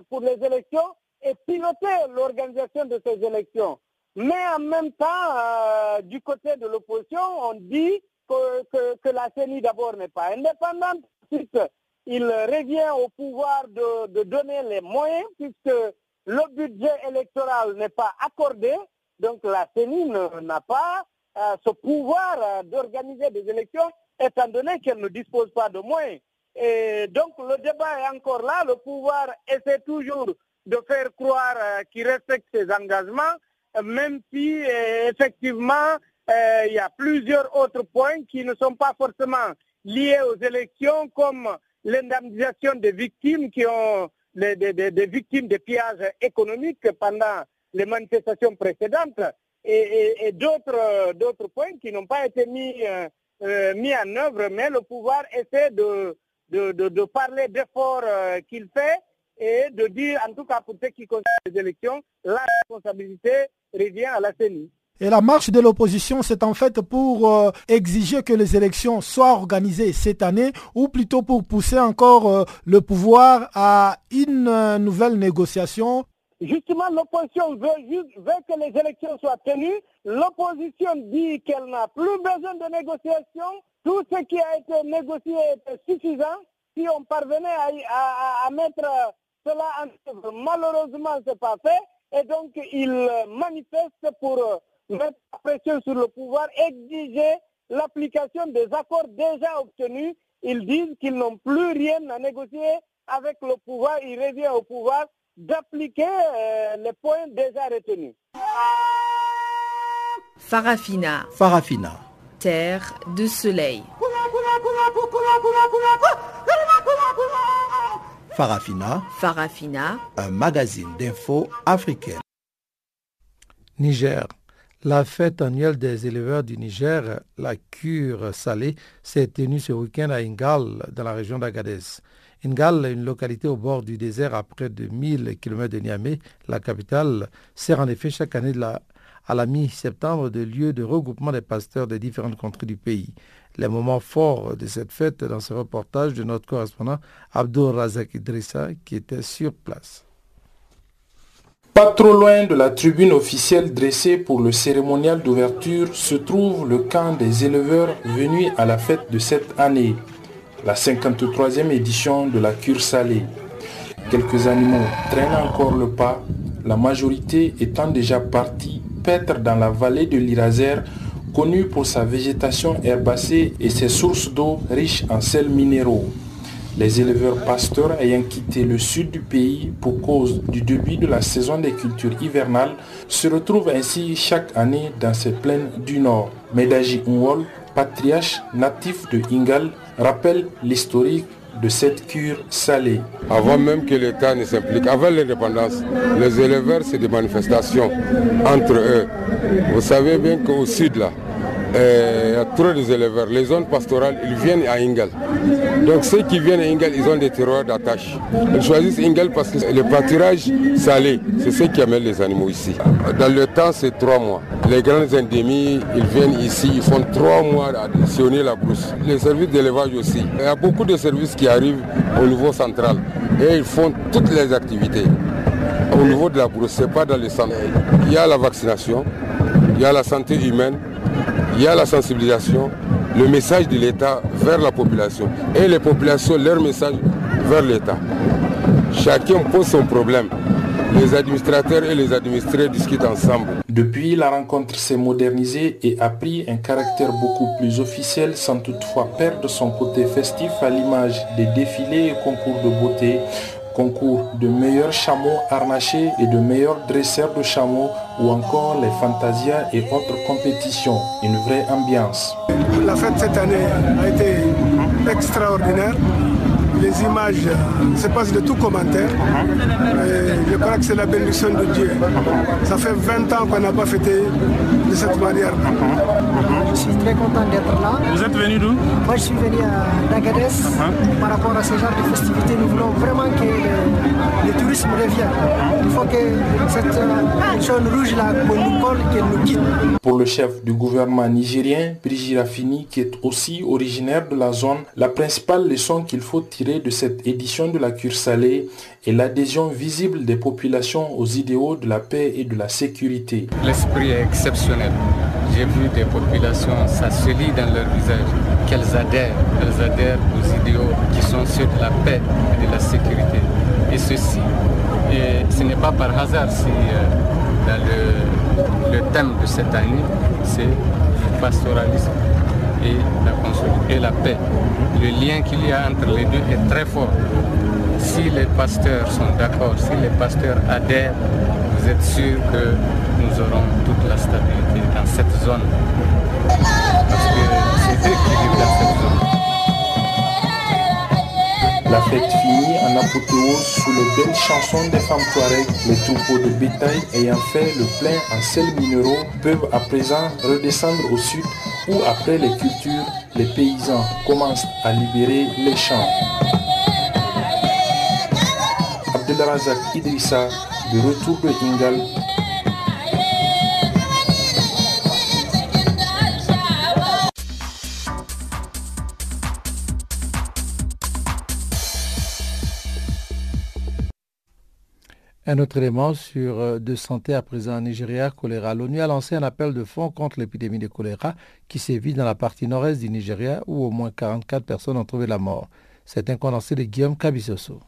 pour les élections et piloter l'organisation de ces élections. Mais en même temps, du côté de l'opposition, on dit que, la CENI d'abord n'est pas indépendante, il revient au pouvoir de, donner les moyens puisque le budget électoral n'est pas accordé. Donc la CENI n'a pas euh, ce pouvoir euh, d'organiser des élections étant donné qu'elle ne dispose pas de moyens. Et donc le débat est encore là. Le pouvoir essaie toujours de faire croire euh, qu'il respecte ses engagements, même si effectivement il y a plusieurs autres points qui ne sont pas forcément liés aux élections comme l'indemnisation des victimes qui ont des, victimes de pillages économiques pendant les manifestations précédentes et, d'autres d'autres points qui n'ont pas été mis euh, euh, mis en œuvre, mais le pouvoir essaie de de, de, parler d'efforts euh, qu'il fait et de dire, en tout cas pour ceux qui concernent les élections, la responsabilité revient à la CENI. Et la marche de l'opposition, c'est en fait pour euh, exiger que les élections soient organisées cette année ou plutôt pour pousser encore euh, le pouvoir à une euh, nouvelle négociation Justement, l'opposition veut, veut, que les élections soient tenues. L'opposition dit qu'elle n'a plus besoin de négociations. Tout ce qui a été négocié est suffisant. Si on parvenait à, à, mettre cela en œuvre, malheureusement, ce n'est pas fait. et donc ils manifestent pour mettre la pression sur le pouvoir, exiger l'application des accords déjà obtenus. Ils disent qu'ils n'ont plus rien à négocier avec le pouvoir. Il revient au pouvoir d'appliquer euh, les points déjà retenus. Farafina. Farafina. Terre de soleil. Farafina. Farafina. Un magazine d'infos africaine. Niger. La fête annuelle des éleveurs du Niger, la cure salée, s'est tenue ce week-end à Ingal, dans la région d'Agadez. Ingal, une localité au bord du désert à près de 1000 km de Niamey, la capitale, sert en effet chaque année à la mi-septembre de lieu de regroupement des pasteurs des différentes contrées du pays. Les moments forts de cette fête dans ce reportage de notre correspondant Abdul Razak Idrissa qui était sur place. Pas trop loin de la tribune officielle dressée pour le cérémonial d'ouverture se trouve le camp des éleveurs venus à la fête de cette année, la 53e édition de la cure salée. Quelques animaux traînent encore le pas, la majorité étant déjà partie paître dans la vallée de l'Iraser, connue pour sa végétation herbacée et ses sources d'eau riches en sels minéraux. Les éleveurs pasteurs ayant quitté le sud du pays pour cause du début de la saison des cultures hivernales se retrouvent ainsi chaque année dans ces plaines du nord. Medaji Unwol, patriarche natif de Ingal, rappelle l'historique de cette cure salée. Avant même que l'État ne s'implique, avant l'indépendance, les éleveurs, c'est des manifestations entre eux. Vous savez bien qu'au sud, là, il y a trop des éleveurs. Les zones pastorales, ils viennent à Ingal. Donc ceux qui viennent à Ingal, ils ont des terroirs d'attache. Ils choisissent Ingal parce que le pâturage salé, c'est ce qui amène les animaux ici. Dans le temps, c'est trois mois. Les grandes endémies, ils viennent ici, ils font trois mois à additionner la brousse. Les services d'élevage aussi. Il y a beaucoup de services qui arrivent au niveau central et ils font toutes les activités. Au niveau de la brousse, ce n'est pas dans les centres. Il y a la vaccination, il y a la santé humaine, il y a la sensibilisation, le message de l'État vers la population et les populations leur message vers l'État. Chacun pose son problème. Les administrateurs et les administrés discutent ensemble. Depuis, la rencontre s'est modernisée et a pris un caractère beaucoup plus officiel sans toutefois perdre son côté festif à l'image des défilés et concours de beauté concours de meilleurs chameaux harnachés et de meilleurs dresseurs de chameaux ou encore les fantasias et autres compétitions. Une vraie ambiance. La fête cette année a été extraordinaire. Les images se passent de tout commentaire. Et je crois que c'est la bénédiction de Dieu. Ça fait 20 ans qu'on n'a pas fêté de cette manière. Je suis très content d'être là. Vous êtes venu d'où? Moi, je suis venu d'Agadez. Par rapport à ce genre de festivités, nous voulons vraiment que le, le tourisme revienne. Il faut que cette jaune rouge-là nous colle, qu'elle nous quitte. Pour le chef du gouvernement nigérien, Brigitte Raffini, qui est aussi originaire de la zone, la principale leçon qu'il faut tirer de cette édition de la cure salée est l'adhésion visible des populations aux idéaux de la paix et de la sécurité. L'esprit est exceptionnel. J'ai vu des populations, ça se lit dans leur visage, qu'elles adhèrent, elles adhèrent aux idéaux qui sont ceux de la paix et de la sécurité. Et ceci, et ce n'est pas par hasard si euh, dans le, le thème de cette année, c'est le pastoralisme et la, paix. Le lien qu'il y a entre les deux est très fort. Si les pasteurs sont d'accord, si les pasteurs adhèrent, vous êtes sûr que nous aurons toute la stabilité dans cette zone. Parce que c'est eux qui vivent dans cette zone. La fête finit en apothéose sous les belles chansons des femmes Touareg. Les troupeaux de bétail ayant fait le plein en sels minéraux peuvent à présent redescendre au sud où après les cultures, les paysans commencent à libérer les champs. Abdelrazak Idrissa, de retour de Ingal, Un autre élément sur euh, de santé à présent en Nigeria, choléra. L'ONU a lancé un appel de fonds contre l'épidémie de choléra qui sévit dans la partie nord-est du Nigeria où au moins 44 personnes ont trouvé la mort. C'est un condensé de Guillaume Kabisoso.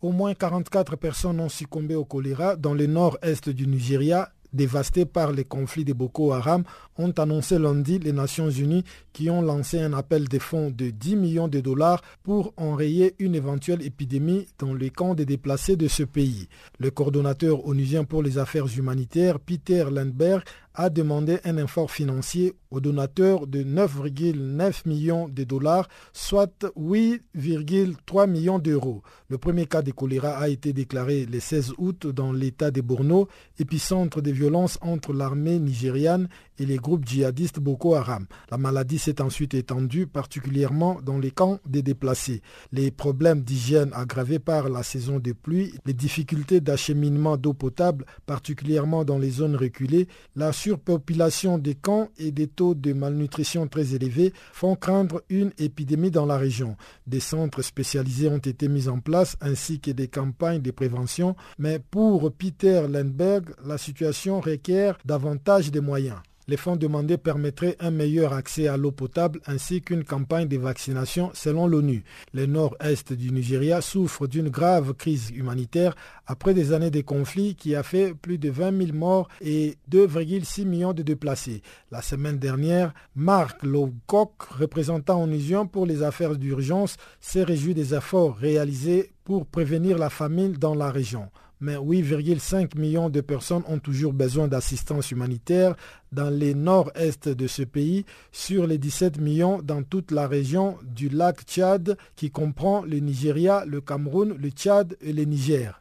Au moins 44 personnes ont succombé au choléra dans le nord-est du Nigeria dévastés par les conflits de Boko Haram, ont annoncé lundi les Nations Unies qui ont lancé un appel de fonds de 10 millions de dollars pour enrayer une éventuelle épidémie dans les camps des déplacés de ce pays. Le coordonnateur onusien pour les affaires humanitaires, Peter Lindbergh, a demandé un effort financier aux donateurs de 9,9 millions de dollars, soit 8,3 millions d'euros. Le premier cas de choléra a été déclaré le 16 août dans l'état de Borno, épicentre des violences entre l'armée nigériane et les groupes djihadistes Boko Haram. La maladie s'est ensuite étendue particulièrement dans les camps des déplacés. Les problèmes d'hygiène aggravés par la saison des pluies, les difficultés d'acheminement d'eau potable, particulièrement dans les zones reculées, la surpopulation des camps et des taux de malnutrition très élevés font craindre une épidémie dans la région. Des centres spécialisés ont été mis en place ainsi que des campagnes de prévention, mais pour Peter Lindbergh, la situation requiert davantage de moyens. Les fonds demandés permettraient un meilleur accès à l'eau potable ainsi qu'une campagne de vaccination selon l'ONU. Le nord-est du Nigeria souffre d'une grave crise humanitaire après des années de conflits qui a fait plus de 20 000 morts et 2,6 millions de déplacés. La semaine dernière, Mark Lowcock, représentant onusien pour les affaires d'urgence, s'est réjoui des efforts réalisés pour prévenir la famine dans la région mais 8,5 millions de personnes ont toujours besoin d'assistance humanitaire dans les nord-est de ce pays sur les 17 millions dans toute la région du lac Tchad qui comprend le Nigeria, le Cameroun, le Tchad et le Niger.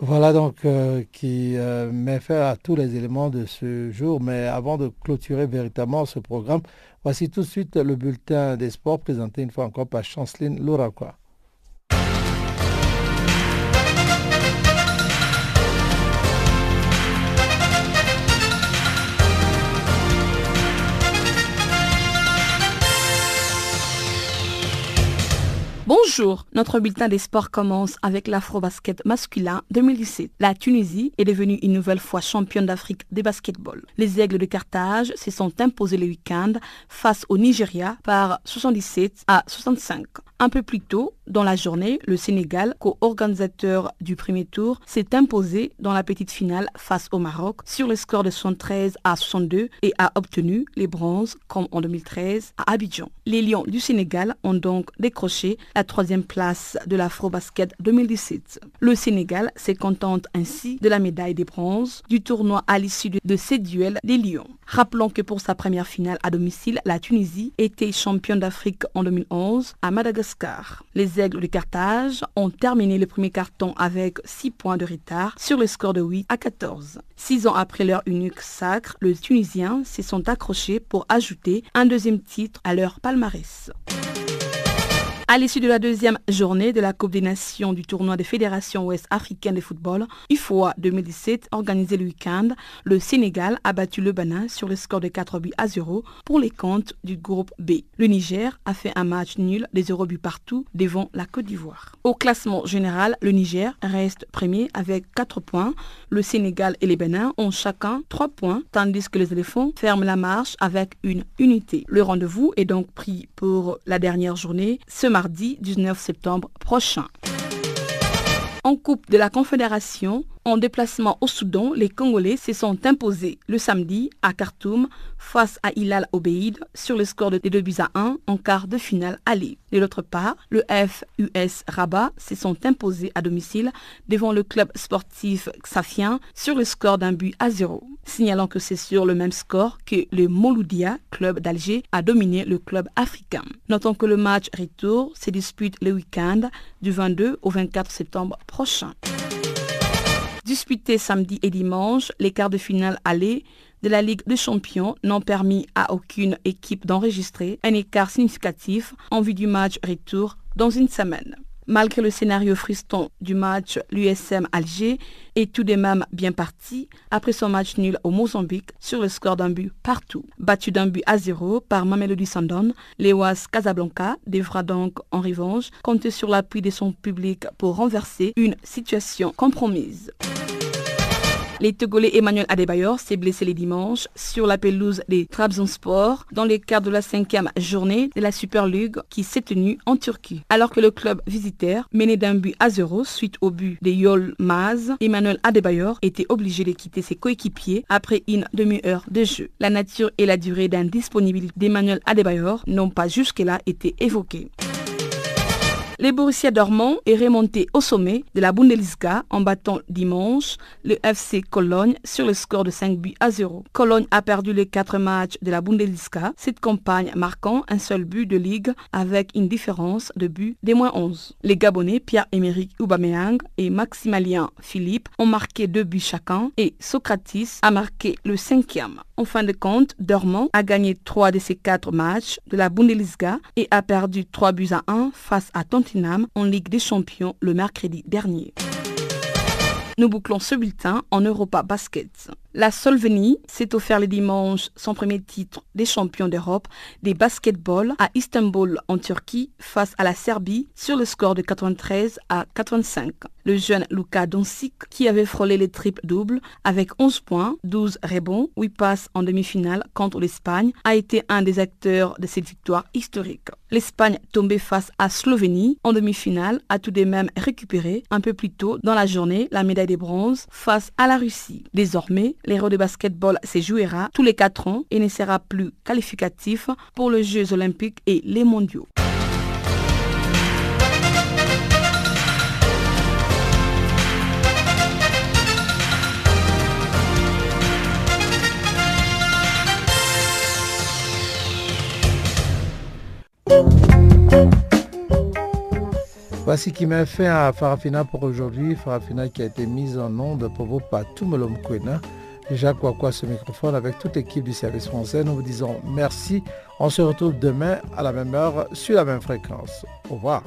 Voilà donc euh, qui euh, met fin à tous les éléments de ce jour. Mais avant de clôturer véritablement ce programme, voici tout de suite le bulletin des sports présenté une fois encore par Chanceline Louraquois. Bonjour, notre bulletin des sports commence avec l'Afro-Basket masculin 2017. La Tunisie est devenue une nouvelle fois championne d'Afrique de basketball. Les Aigles de Carthage se sont imposés le week-end face au Nigeria par 77 à 65. Un peu plus tôt dans la journée, le Sénégal, co-organisateur du premier tour, s'est imposé dans la petite finale face au Maroc sur le score de 73 à 62 et a obtenu les bronzes comme en 2013 à Abidjan. Les Lions du Sénégal ont donc décroché la troisième place de l'Afro-Basket 2017. Le Sénégal se contente ainsi de la médaille des bronzes du tournoi à l'issue de ces duels des Lions. Rappelons que pour sa première finale à domicile, la Tunisie était championne d'Afrique en 2011 à Madagascar. Aigles de Carthage ont terminé le premier carton avec 6 points de retard sur le score de 8 à 14. Six ans après leur unique sacre, les Tunisiens se sont accrochés pour ajouter un deuxième titre à leur palmarès. À l'issue de la deuxième journée de la Coupe des Nations du tournoi des fédérations ouest africaines de football, UFOA 2017, organisé le week-end, le Sénégal a battu le Bénin sur le score de 4 buts à 0 pour les comptes du groupe B. Le Niger a fait un match nul des 0 buts partout devant la Côte d'Ivoire. Au classement général, le Niger reste premier avec 4 points. Le Sénégal et les Bénin ont chacun 3 points, tandis que les éléphants ferment la marche avec une unité. Le rendez-vous est donc pris pour la dernière journée ce mardi 19 septembre prochain. En Coupe de la Confédération, en déplacement au Soudan, les Congolais se sont imposés le samedi à Khartoum face à Hilal Obeid sur le score de 2 buts à 1 en quart de finale aller. De l'autre part, le FUS Rabat se sont imposés à domicile devant le club sportif Xafien sur le score d'un but à 0. Signalant que c'est sur le même score que le Mouloudia, club d'Alger, a dominé le club africain. Notons que le match retour se dispute le week-end du 22 au 24 septembre prochain. Disputés samedi et dimanche, les quarts de finale aller de la Ligue des Champions n'ont permis à aucune équipe d'enregistrer un écart significatif en vue du match retour dans une semaine. Malgré le scénario frustrant du match, l'USM Alger est tout de même bien parti après son match nul au Mozambique sur le score d'un but partout. Battu d'un but à zéro par Mamelody Sandon, l'EOAS Casablanca devra donc en revanche compter sur l'appui de son public pour renverser une situation compromise. Les Togolais Emmanuel Adebayor s'est blessé les dimanches sur la pelouse des Trabzonspor dans le cadre de la cinquième journée de la Super League qui s'est tenue en Turquie. Alors que le club visiteur, mené d'un but à zéro suite au but de Yol Maz, Emmanuel Adebayor était obligé de quitter ses coéquipiers après une demi-heure de jeu. La nature et la durée d'indisponibilité d'Emmanuel Adebayor n'ont pas jusque-là été évoquées. Les Borussia Dortmund est remonté au sommet de la Bundesliga en battant dimanche le FC Cologne sur le score de 5 buts à 0. Cologne a perdu les 4 matchs de la Bundesliga, cette campagne marquant un seul but de ligue avec une différence de but des moins 11. Les Gabonais Pierre-Emerick Aubameyang et Maximilien Philippe ont marqué deux buts chacun et Socratis a marqué le cinquième. En fin de compte, Dortmund a gagné 3 de ses 4 matchs de la Bundesliga et a perdu 3 buts à 1 face à Tottenham en Ligue des Champions le mercredi dernier. Nous bouclons ce bulletin en Europa Basket. La Solveni s'est offert le dimanche son premier titre des champions d'Europe des basketball à Istanbul en Turquie face à la Serbie sur le score de 93 à 85 le jeune Luka Doncic, qui avait frôlé les triples doubles avec 11 points, 12 rebonds, 8 passes en demi-finale contre l'Espagne, a été un des acteurs de cette victoire historique. L'Espagne tombée face à Slovénie en demi-finale a tout de même récupéré un peu plus tôt dans la journée la médaille de bronze face à la Russie. Désormais, l'héros de basketball se jouera tous les 4 ans et ne sera plus qualificatif pour les Jeux olympiques et les mondiaux. Voici qui m'a fait à Farafina pour aujourd'hui. Farafina qui a été mise en onde pour vous par Kwena. Jacques Wakwa ce microphone avec toute l'équipe du service français. Nous vous disons merci. On se retrouve demain à la même heure sur la même fréquence. Au revoir.